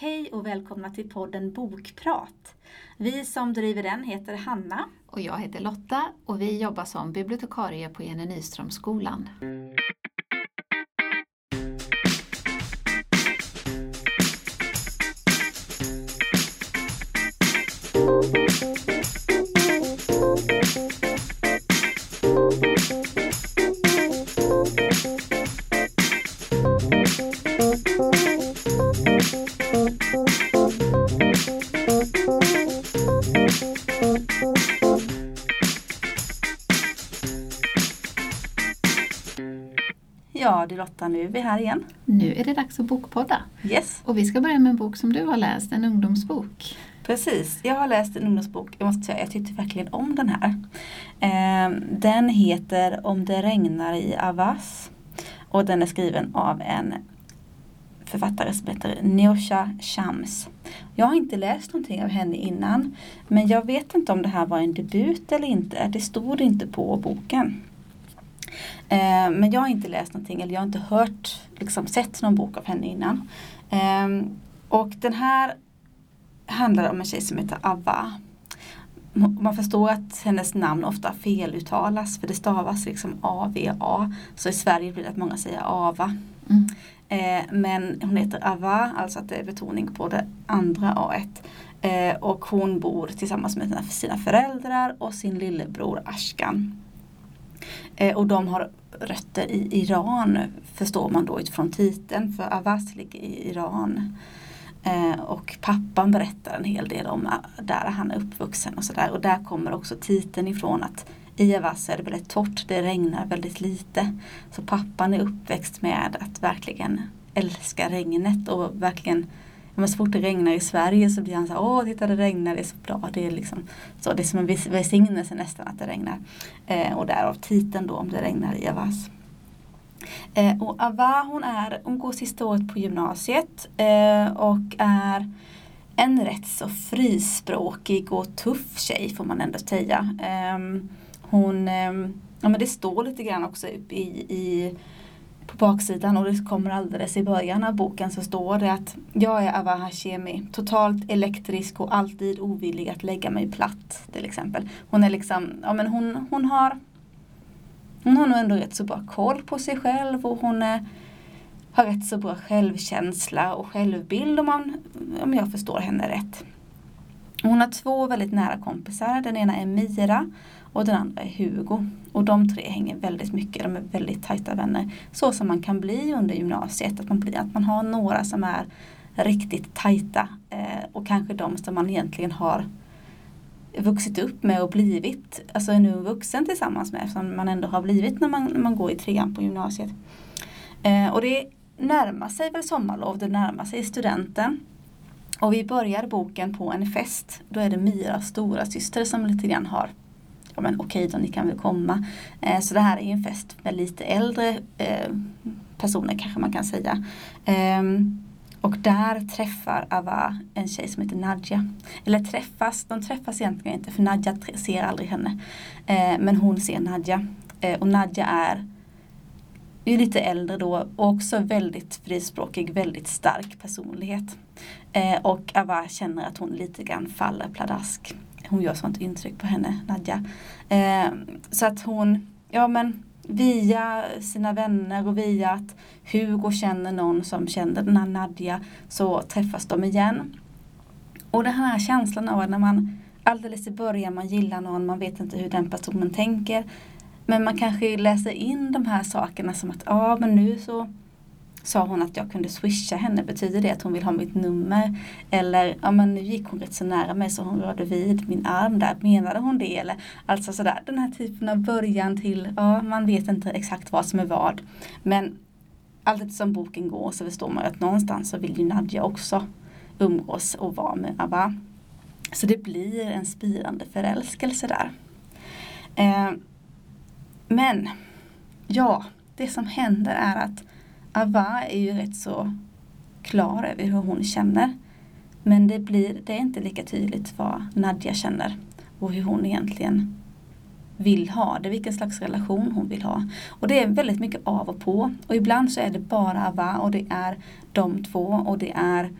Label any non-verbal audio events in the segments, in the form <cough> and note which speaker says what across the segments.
Speaker 1: Hej och välkomna till podden Bokprat. Vi som driver den heter Hanna.
Speaker 2: Och jag heter Lotta och vi jobbar som bibliotekarie på Jenny Nyströmskolan.
Speaker 1: Ja du Lotta, nu är vi här igen.
Speaker 2: Nu är det dags att bokpodda.
Speaker 1: Yes.
Speaker 2: Och vi ska börja med en bok som du har läst, en ungdomsbok.
Speaker 1: Precis, jag har läst en ungdomsbok. Jag måste säga, jag tyckte verkligen om den här. Eh, den heter Om det regnar i Avas. Och den är skriven av en författare som heter Neosha Shams. Jag har inte läst någonting av henne innan. Men jag vet inte om det här var en debut eller inte. Det stod inte på boken. Eh, men jag har inte läst någonting eller jag har inte hört, liksom sett någon bok av henne innan. Eh, och den här handlar om en tjej som heter Ava. Man förstår att hennes namn ofta feluttalas för det stavas liksom A-V-A. Så i Sverige blir det att många säger Ava.
Speaker 2: Mm.
Speaker 1: Eh, men hon heter Ava, alltså att det är betoning på det andra A. Eh, och hon bor tillsammans med sina, sina föräldrar och sin lillebror Ashkan. Eh, och de har rötter i Iran förstår man då utifrån titeln för Avaz ligger i Iran. Eh, och pappan berättar en hel del om ah, där han är uppvuxen och sådär. Och där kommer också titeln ifrån att i Avaz är det väldigt torrt, det regnar väldigt lite. Så pappan är uppväxt med att verkligen älska regnet och verkligen men så fort det regnar i Sverige så blir han så här, åh titta det regnar, det är så bra. Det är, liksom, så det är som en välsignelse nästan att det regnar. Eh, och därav titeln då om det regnar i Avas. Eh, och Ava hon, är, hon går sista året på gymnasiet eh, och är en rätt så frispråkig och tuff tjej får man ändå säga. Ehm, hon, ehm, ja men det står lite grann också i, i baksidan och det kommer alldeles i början av boken så står det att jag är Ava Hashemi, totalt elektrisk och alltid ovillig att lägga mig platt till exempel. Hon är liksom, ja men hon, hon har hon har nog ändå rätt så bra koll på sig själv och hon är, har rätt så bra självkänsla och självbild om, man, om jag förstår henne rätt. Hon har två väldigt nära kompisar. Den ena är Mira och den andra är Hugo. Och de tre hänger väldigt mycket, de är väldigt tajta vänner. Så som man kan bli under gymnasiet, att man, blir, att man har några som är riktigt tajta eh, och kanske de som man egentligen har vuxit upp med och blivit, alltså är nu vuxen tillsammans med som man ändå har blivit när man, när man går i trean på gymnasiet. Eh, och det närmar sig väl sommarlov, det närmar sig studenten. Och vi börjar boken på en fest. Då är det Miras stora syster som lite grann har ja men okej då, ni kan väl komma. Eh, så det här är ju en fest med lite äldre eh, personer kanske man kan säga. Eh, och där träffar Ava en tjej som heter Nadja. Eller träffas, de träffas egentligen inte för Nadja ser aldrig henne. Eh, men hon ser Nadja. Eh, och Nadja är är lite äldre då och också väldigt frispråkig, väldigt stark personlighet. Eh, och Ava känner att hon lite grann faller pladask. Hon gör sånt intryck på henne, Nadja. Eh, så att hon, ja men via sina vänner och via att Hugo känner någon som känner den här Nadja så träffas de igen. Och den här känslan av att när man alldeles i början man gillar någon, man vet inte hur den personen tänker. Men man kanske läser in de här sakerna som att ja men nu så sa hon att jag kunde swisha henne. Betyder det att hon vill ha mitt nummer? Eller ja men nu gick hon rätt så nära mig så hon rörde vid min arm där. Menade hon det? Eller alltså sådär den här typen av början till, ja man vet inte exakt vad som är vad. Men allt som boken går så förstår man att någonstans så vill ju Nadja också umgås och vara med Abba. Så det blir en spirande förälskelse där. Eh, men ja, det som händer är att Ava är ju rätt så klar över hur hon känner. Men det, blir, det är inte lika tydligt vad Nadja känner och hur hon egentligen vill ha det, vilken slags relation hon vill ha. Och det är väldigt mycket av och på. Och ibland så är det bara Ava och det är de två och det är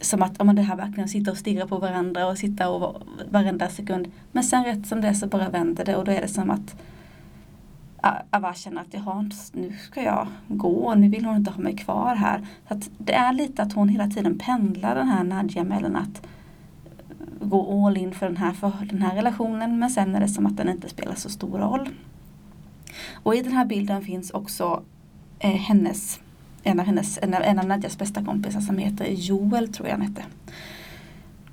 Speaker 1: som att om det här verkligen sitter och stirrar på varandra och sitta och varenda sekund. Men sen rätt som det så bara vänder det och då är det som att Ava känner att jaha, nu ska jag gå, nu vill hon inte ha mig kvar här. Så att det är lite att hon hela tiden pendlar den här Nadja mellan att gå all in för den här, för den här relationen men sen är det som att den inte spelar så stor roll. Och i den här bilden finns också eh, hennes, en av, hennes, en av, en av Nadjas bästa kompisar som heter Joel tror jag han hette.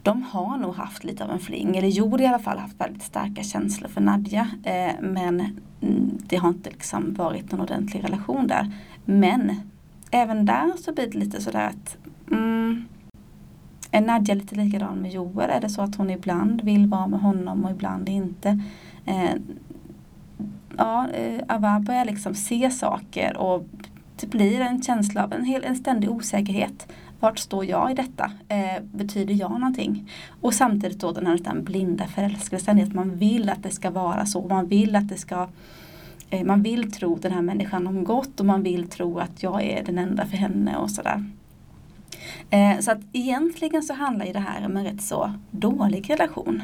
Speaker 1: De har nog haft lite av en fling, eller Joel i alla fall haft väldigt starka känslor för Nadja. Eh, men mm, det har inte liksom varit någon ordentlig relation där. Men även där så blir det lite sådär att mm, är Nadja lite likadan med Joel? Är det så att hon ibland vill vara med honom och ibland inte? Eh, ja, eh, Ava börjar liksom se saker och det blir en känsla av en, hel, en ständig osäkerhet. Vart står jag i detta? Eh, betyder jag någonting? Och samtidigt då den här den blinda förälskelsen att man vill att det ska vara så. Man vill att det ska eh, man vill tro den här människan om gott och man vill tro att jag är den enda för henne och sådär. Eh, så att egentligen så handlar ju det här om en rätt så dålig relation.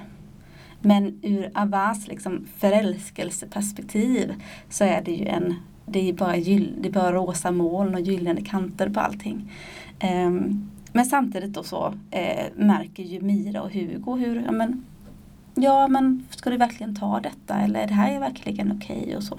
Speaker 1: Men ur Avas liksom förälskelseperspektiv så är det ju en det är bara, gyll, det är bara rosa moln och gyllene kanter på allting. Um, men samtidigt då så eh, märker ju Mira och Hugo hur, ja men, ja men ska du verkligen ta detta eller det här är verkligen okej okay och så.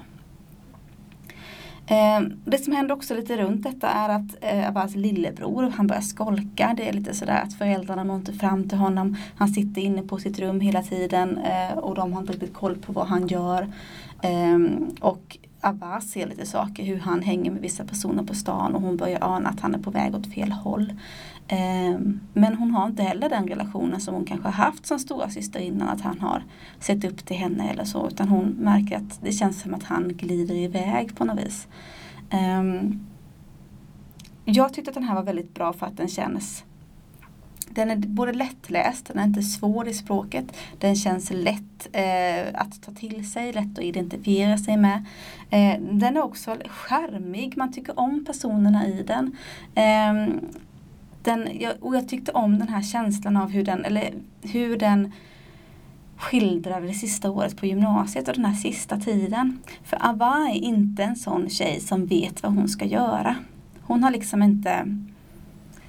Speaker 1: Ehm, det som händer också lite runt detta är att eh, Abbas lillebror, han börjar skolka. Det är lite sådär att föräldrarna når inte fram till honom. Han sitter inne på sitt rum hela tiden eh, och de har inte riktigt koll på vad han gör. Ehm, och Abbas ser lite saker, hur han hänger med vissa personer på stan och hon börjar ana att han är på väg åt fel håll. Ehm, men hon har inte heller den relationen som hon kanske har haft som stora syster innan att han har sett upp till henne eller så utan hon märker att det känns som att han glider iväg på något vis. Ehm, jag tyckte att den här var väldigt bra för att den känns den är både lättläst, den är inte svår i språket. Den känns lätt eh, att ta till sig, lätt att identifiera sig med. Eh, den är också charmig, man tycker om personerna i den. Eh, den jag, och jag tyckte om den här känslan av hur den, eller hur den skildrade det sista året på gymnasiet och den här sista tiden. För Ava är inte en sån tjej som vet vad hon ska göra. Hon har liksom inte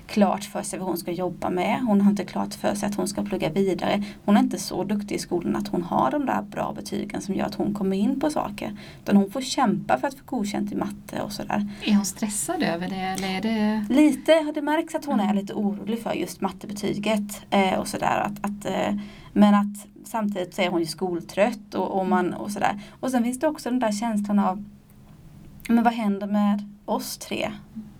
Speaker 1: klart för sig vad hon ska jobba med. Hon har inte klart för sig att hon ska plugga vidare. Hon är inte så duktig i skolan att hon har de där bra betygen som gör att hon kommer in på saker. Utan hon får kämpa för att få godkänt i matte och sådär.
Speaker 2: Är hon stressad över det eller är det?
Speaker 1: Lite, det märks att hon är lite orolig för just mattebetyget eh, och sådär. Att, att, eh, men att samtidigt så är hon ju skoltrött och, och, man, och sådär. Och sen finns det också den där känslan av men vad händer med oss tre?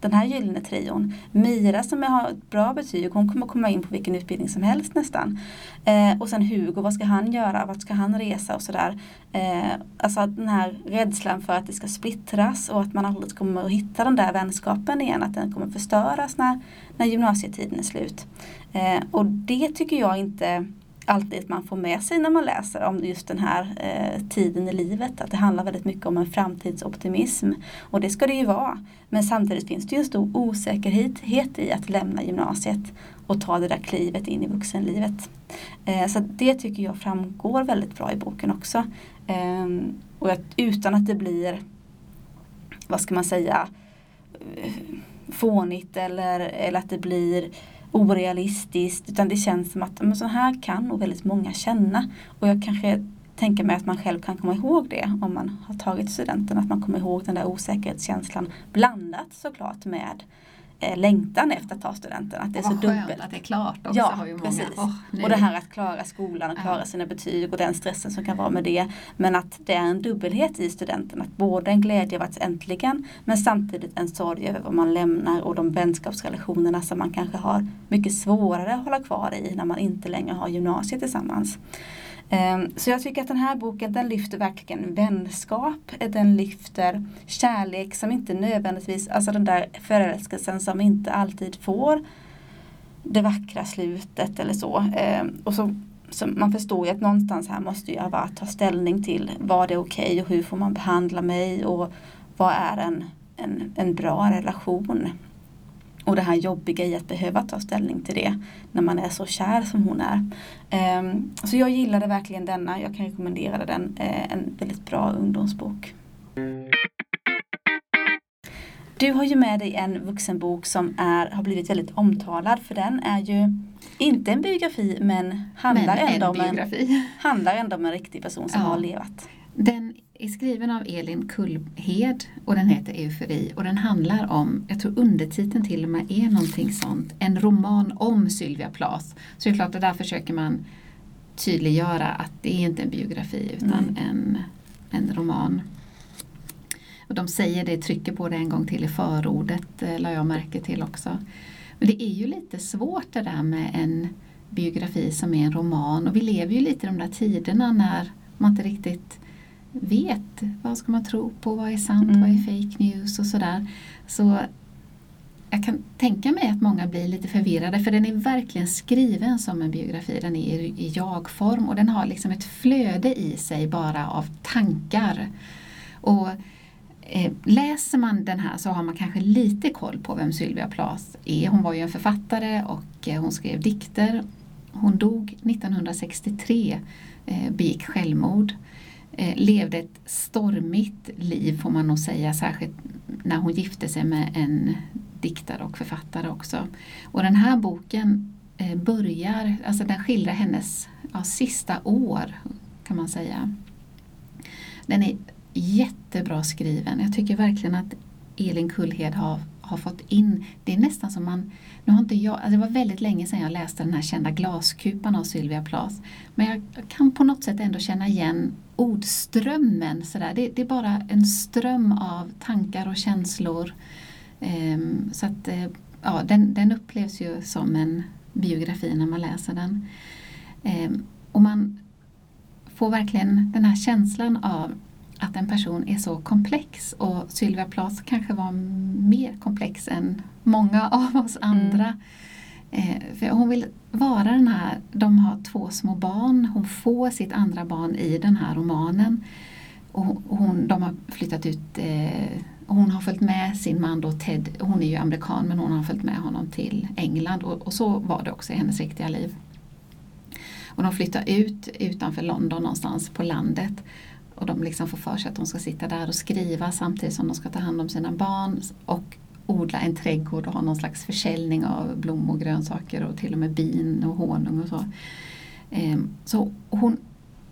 Speaker 1: den här gyllene trion. Mira som har ett bra betyg, hon kommer komma in på vilken utbildning som helst nästan. Eh, och sen Hugo, vad ska han göra? Vart ska han resa och sådär. Eh, alltså den här rädslan för att det ska splittras och att man aldrig kommer att hitta den där vänskapen igen, att den kommer förstöras när, när gymnasietiden är slut. Eh, och det tycker jag inte alltid man får med sig när man läser om just den här eh, tiden i livet. Att det handlar väldigt mycket om en framtidsoptimism. Och det ska det ju vara. Men samtidigt finns det ju en stor osäkerhet i att lämna gymnasiet och ta det där klivet in i vuxenlivet. Eh, så det tycker jag framgår väldigt bra i boken också. Eh, och att, utan att det blir, vad ska man säga, eh, fånigt eller, eller att det blir Mm. orealistiskt utan det känns som att men så här kan nog väldigt många känna. Och jag kanske tänker mig att man själv kan komma ihåg det om man har tagit studenten. Att man kommer ihåg den där osäkerhetskänslan blandat såklart med längtan efter att ta studenten. Att det är så dubbelt.
Speaker 2: att det är klart också.
Speaker 1: Ja, har ju många. precis. Oh, och det här att klara skolan och klara sina betyg och den stressen som kan vara med det. Men att det är en dubbelhet i studenten. Att både en glädje av att äntligen men samtidigt en sorg över vad man lämnar och de vänskapsrelationerna som man kanske har mycket svårare att hålla kvar i när man inte längre har gymnasiet tillsammans. Ehm, så jag tycker att den här boken den lyfter verkligen vänskap. Den lyfter kärlek som inte nödvändigtvis, alltså den där förälskelsen som inte alltid får det vackra slutet eller så. Ehm, och så, så man förstår ju att någonstans här måste jag bara ta ställning till vad är okej okay och hur får man behandla mig och vad är en, en, en bra relation och det här jobbiga i att behöva ta ställning till det när man är så kär som hon är. Um, så jag gillade verkligen denna, jag kan rekommendera den, uh, en väldigt bra ungdomsbok. Du har ju med dig en vuxenbok som är, har blivit väldigt omtalad för den är ju inte en biografi men handlar, men ändå, om en, handlar ändå om en riktig person som ja. har levat.
Speaker 2: Den är skriven av Elin Kullhed och den heter Eufori och den handlar om, jag tror undertiteln till och med är någonting sånt, en roman om Sylvia Plath. Så det är klart att där försöker man tydliggöra att det är inte en biografi utan mm. en, en roman. Och de säger det, trycker på det en gång till i förordet, eh, la jag märke till också. Men det är ju lite svårt det där med en biografi som är en roman och vi lever ju lite i de där tiderna när man inte riktigt vet vad ska man tro på, vad är sant, mm. vad är fake news och sådär. Så jag kan tänka mig att många blir lite förvirrade för den är verkligen skriven som en biografi. Den är i jag-form och den har liksom ett flöde i sig bara av tankar. Och eh, Läser man den här så har man kanske lite koll på vem Sylvia Plath är. Hon var ju en författare och eh, hon skrev dikter. Hon dog 1963, eh, begick självmord Eh, levde ett stormigt liv får man nog säga, särskilt när hon gifte sig med en diktare och författare också. Och den här boken eh, börjar, alltså den skildrar hennes ja, sista år kan man säga. Den är jättebra skriven. Jag tycker verkligen att Elin Kullhed har, har fått in, det är nästan som man, nu har inte jag, alltså det var väldigt länge sedan jag läste den här kända glaskupan av Sylvia Plath. Men jag kan på något sätt ändå känna igen ordströmmen. Sådär. Det, det är bara en ström av tankar och känslor. Um, så att, uh, ja, den, den upplevs ju som en biografi när man läser den. Um, och man får verkligen den här känslan av att en person är så komplex och Sylvia Plath kanske var mer komplex än många av oss andra. Mm. Eh, för hon vill vara den här, de har två små barn, hon får sitt andra barn i den här romanen. Och hon, de har flyttat ut, eh, hon har följt med sin man då Ted, hon är ju amerikan men hon har följt med honom till England och, och så var det också i hennes riktiga liv. Och de flyttar ut utanför London någonstans på landet. Och de liksom får för sig att de ska sitta där och skriva samtidigt som de ska ta hand om sina barn. Och odla en trädgård och ha någon slags försäljning av blommor och grönsaker och till och med bin och honung och så. Ehm, så hon,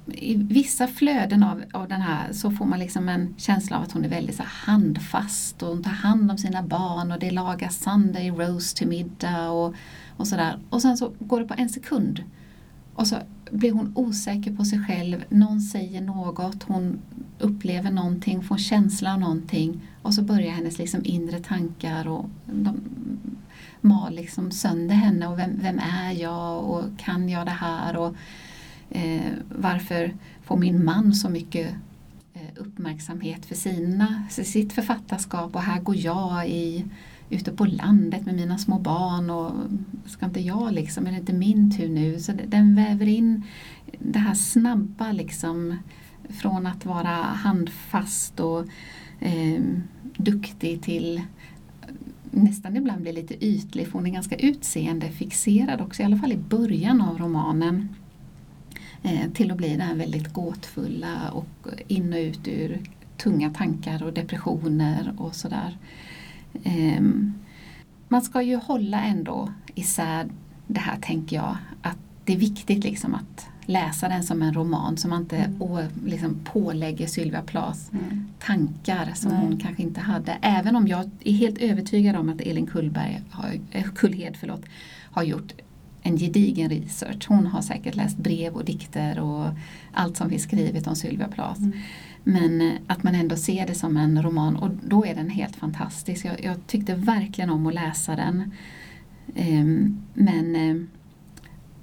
Speaker 2: I vissa flöden av, av den här så får man liksom en känsla av att hon är väldigt så handfast och hon tar hand om sina barn och det lagas Sunday roast till middag och, och sådär. Och sen så går det på en sekund och så blir hon osäker på sig själv, någon säger något, hon upplever någonting, får en känsla av någonting och så börjar hennes liksom inre tankar och de mal liksom sönder henne och vem, vem är jag och kan jag det här och eh, varför får min man så mycket eh, uppmärksamhet för sina, för sitt författarskap och här går jag i ute på landet med mina små barn och ska inte jag liksom, är det inte min tur nu? Så den väver in det här snabba liksom från att vara handfast och eh, duktig till nästan ibland blir lite ytlig för hon är ganska utseendefixerad också, i alla fall i början av romanen. Eh, till att bli den här väldigt gåtfulla och in och ut ur tunga tankar och depressioner och sådär. Eh, man ska ju hålla ändå isär det här tänker jag, att det är viktigt liksom att läsa den som en roman så man inte mm. å, liksom pålägger Sylvia Plath mm. tankar som Nej. hon kanske inte hade. Även om jag är helt övertygad om att Elin Kullberg har, äh, Kullhed förlåt, har gjort en gedigen research. Hon har säkert läst brev och dikter och allt som finns skrivet om Sylvia Plath. Mm. Men eh, att man ändå ser det som en roman och då är den helt fantastisk. Jag, jag tyckte verkligen om att läsa den. Um, men uh,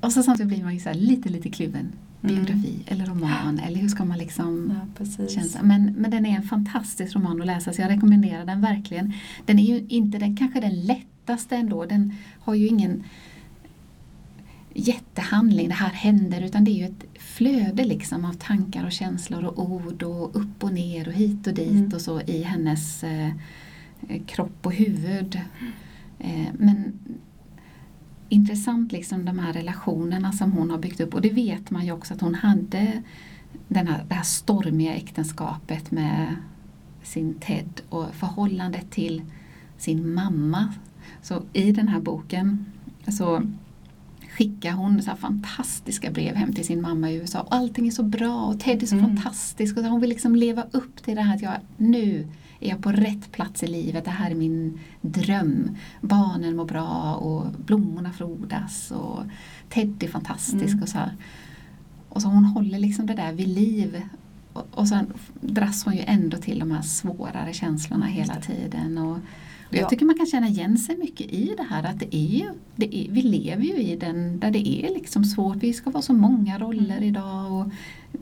Speaker 2: och så samtidigt blir man ju så lite, lite kluven. Mm. Biografi mm. eller roman eller hur ska man liksom ja, känna men, men den är en fantastisk roman att läsa så jag rekommenderar den verkligen. Den är ju inte den, kanske den lättaste ändå. Den har ju ingen jättehandling, det här händer, utan det är ju ett flöde liksom av tankar och känslor och ord och upp och ner och hit och dit mm. och så i hennes eh, kropp och huvud. Eh, men intressant liksom de här relationerna som hon har byggt upp och det vet man ju också att hon hade den här, det här stormiga äktenskapet med sin Ted och förhållandet till sin mamma. Så i den här boken så skickar hon så fantastiska brev hem till sin mamma i USA. Allting är så bra och Ted är så mm. fantastisk och hon vill liksom leva upp till det här att jag nu är jag på rätt plats i livet? Det här är min dröm. Barnen mår bra och blommorna frodas och Ted är fantastisk mm. och så här. Och så hon håller liksom det där vid liv. Och, och sen dras hon ju ändå till de här svårare känslorna hela tiden. Och, jag ja. tycker man kan känna igen sig mycket i det här att det är, det är, vi lever ju i den där det är liksom svårt. Vi ska vara så många roller mm. idag och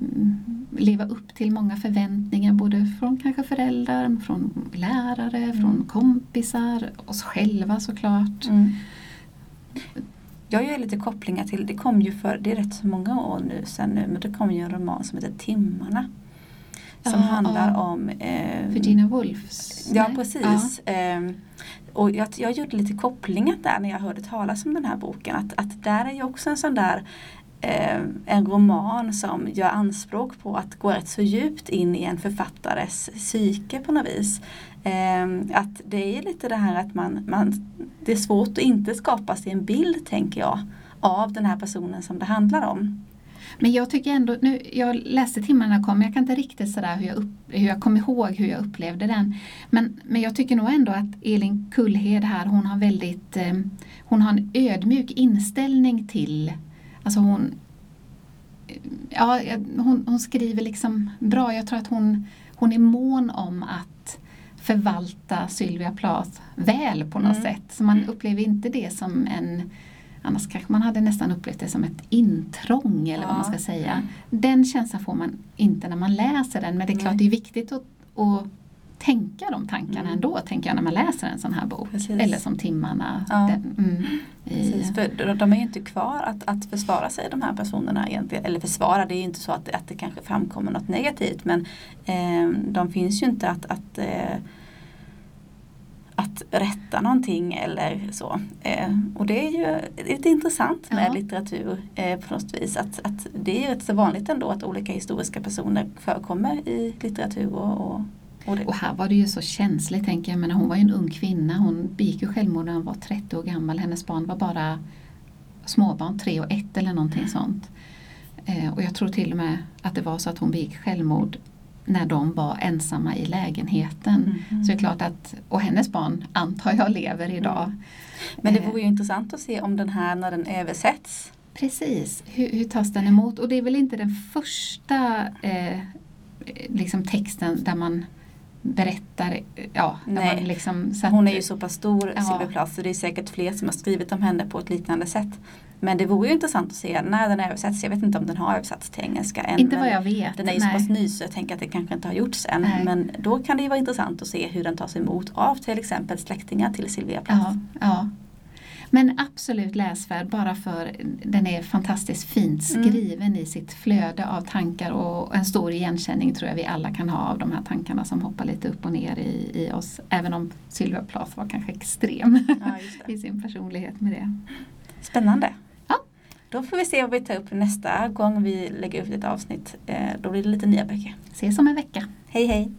Speaker 2: mm, leva upp till många förväntningar både från kanske föräldrar, från lärare, mm. från kompisar, oss själva såklart. Mm.
Speaker 1: Jag gör lite kopplingar till, det kom ju för, det är rätt så många år nu sen nu, men det kom ju en roman som heter Timmarna som ja, handlar ja. om
Speaker 2: eh, Virginia Woolfs?
Speaker 1: Ja precis. Ja. Eh, och jag, jag gjorde lite kopplingar där när jag hörde talas om den här boken. Att, att där är ju också en sån där eh, en roman som gör anspråk på att gå rätt så djupt in i en författares psyke på något vis. Eh, att det är lite det här att man, man, det är svårt att inte skapa sig en bild tänker jag av den här personen som det handlar om.
Speaker 2: Men jag tycker ändå, nu, jag läste timmarna kom, jag kan inte riktigt sådär hur jag, upp, hur jag kom ihåg hur jag upplevde den. Men, men jag tycker nog ändå att Elin Kullhed här, hon har väldigt, eh, hon har en ödmjuk inställning till, alltså hon, ja, hon, hon skriver liksom bra. Jag tror att hon, hon är mån om att förvalta Sylvia Plath väl på något mm. sätt. Så man upplever inte det som en Annars kanske man hade nästan upplevt det som ett intrång eller ja. vad man ska säga. Den känslan får man inte när man läser den men det är klart det är viktigt att, att tänka de tankarna mm. ändå tänker jag när man läser en sån här bok. Precis. Eller som Timmarna. Ja. Den, mm,
Speaker 1: Precis, för de är ju inte kvar att, att försvara sig de här personerna egentligen. Eller försvara, det är ju inte så att, att det kanske framkommer något negativt men eh, de finns ju inte att, att eh, att rätta någonting eller så. Eh, och det är ju lite intressant med ja. litteratur eh, på något vis. Att, att det är ju rätt så vanligt ändå att olika historiska personer förekommer i litteratur. Och, och,
Speaker 2: och, och här var det ju så känsligt tänker jag. Men hon var ju en ung kvinna. Hon begick ju självmord när hon var 30 år gammal. Hennes barn var bara småbarn, tre och ett eller någonting sånt. Eh, och jag tror till och med att det var så att hon begick självmord när de var ensamma i lägenheten. Mm. Så det är klart att, och hennes barn antar jag lever idag. Mm.
Speaker 1: Men det vore ju eh. intressant att se om den här när den översätts.
Speaker 2: Precis, hur, hur tas den emot? Och det är väl inte den första eh, liksom texten där man berättar. Ja,
Speaker 1: Nej. Liksom, att, Hon är ju så pass stor, ja. Silvia Plath, så det är säkert fler som har skrivit om henne på ett liknande sätt. Men det vore ju intressant att se när den översätts. Jag vet inte om den har översatts till engelska än.
Speaker 2: Inte vad jag vet.
Speaker 1: Den är ju så pass ny så jag tänker att det kanske inte har gjorts än. Nej. Men då kan det ju vara intressant att se hur den tas emot av till exempel släktingar till Silvia Plath.
Speaker 2: Ja, ja. Men absolut läsvärd bara för den är fantastiskt fint mm. skriven mm. i sitt flöde av tankar och en stor igenkänning tror jag vi alla kan ha av de här tankarna som hoppar lite upp och ner i, i oss. Även om Sylvia Plath var kanske extrem ja, <laughs> i sin personlighet med det.
Speaker 1: Spännande. Ja. Då får vi se vad vi tar upp nästa gång vi lägger upp ett avsnitt. Eh, då blir det lite nya böcker.
Speaker 2: Ses om en vecka.
Speaker 1: Hej hej!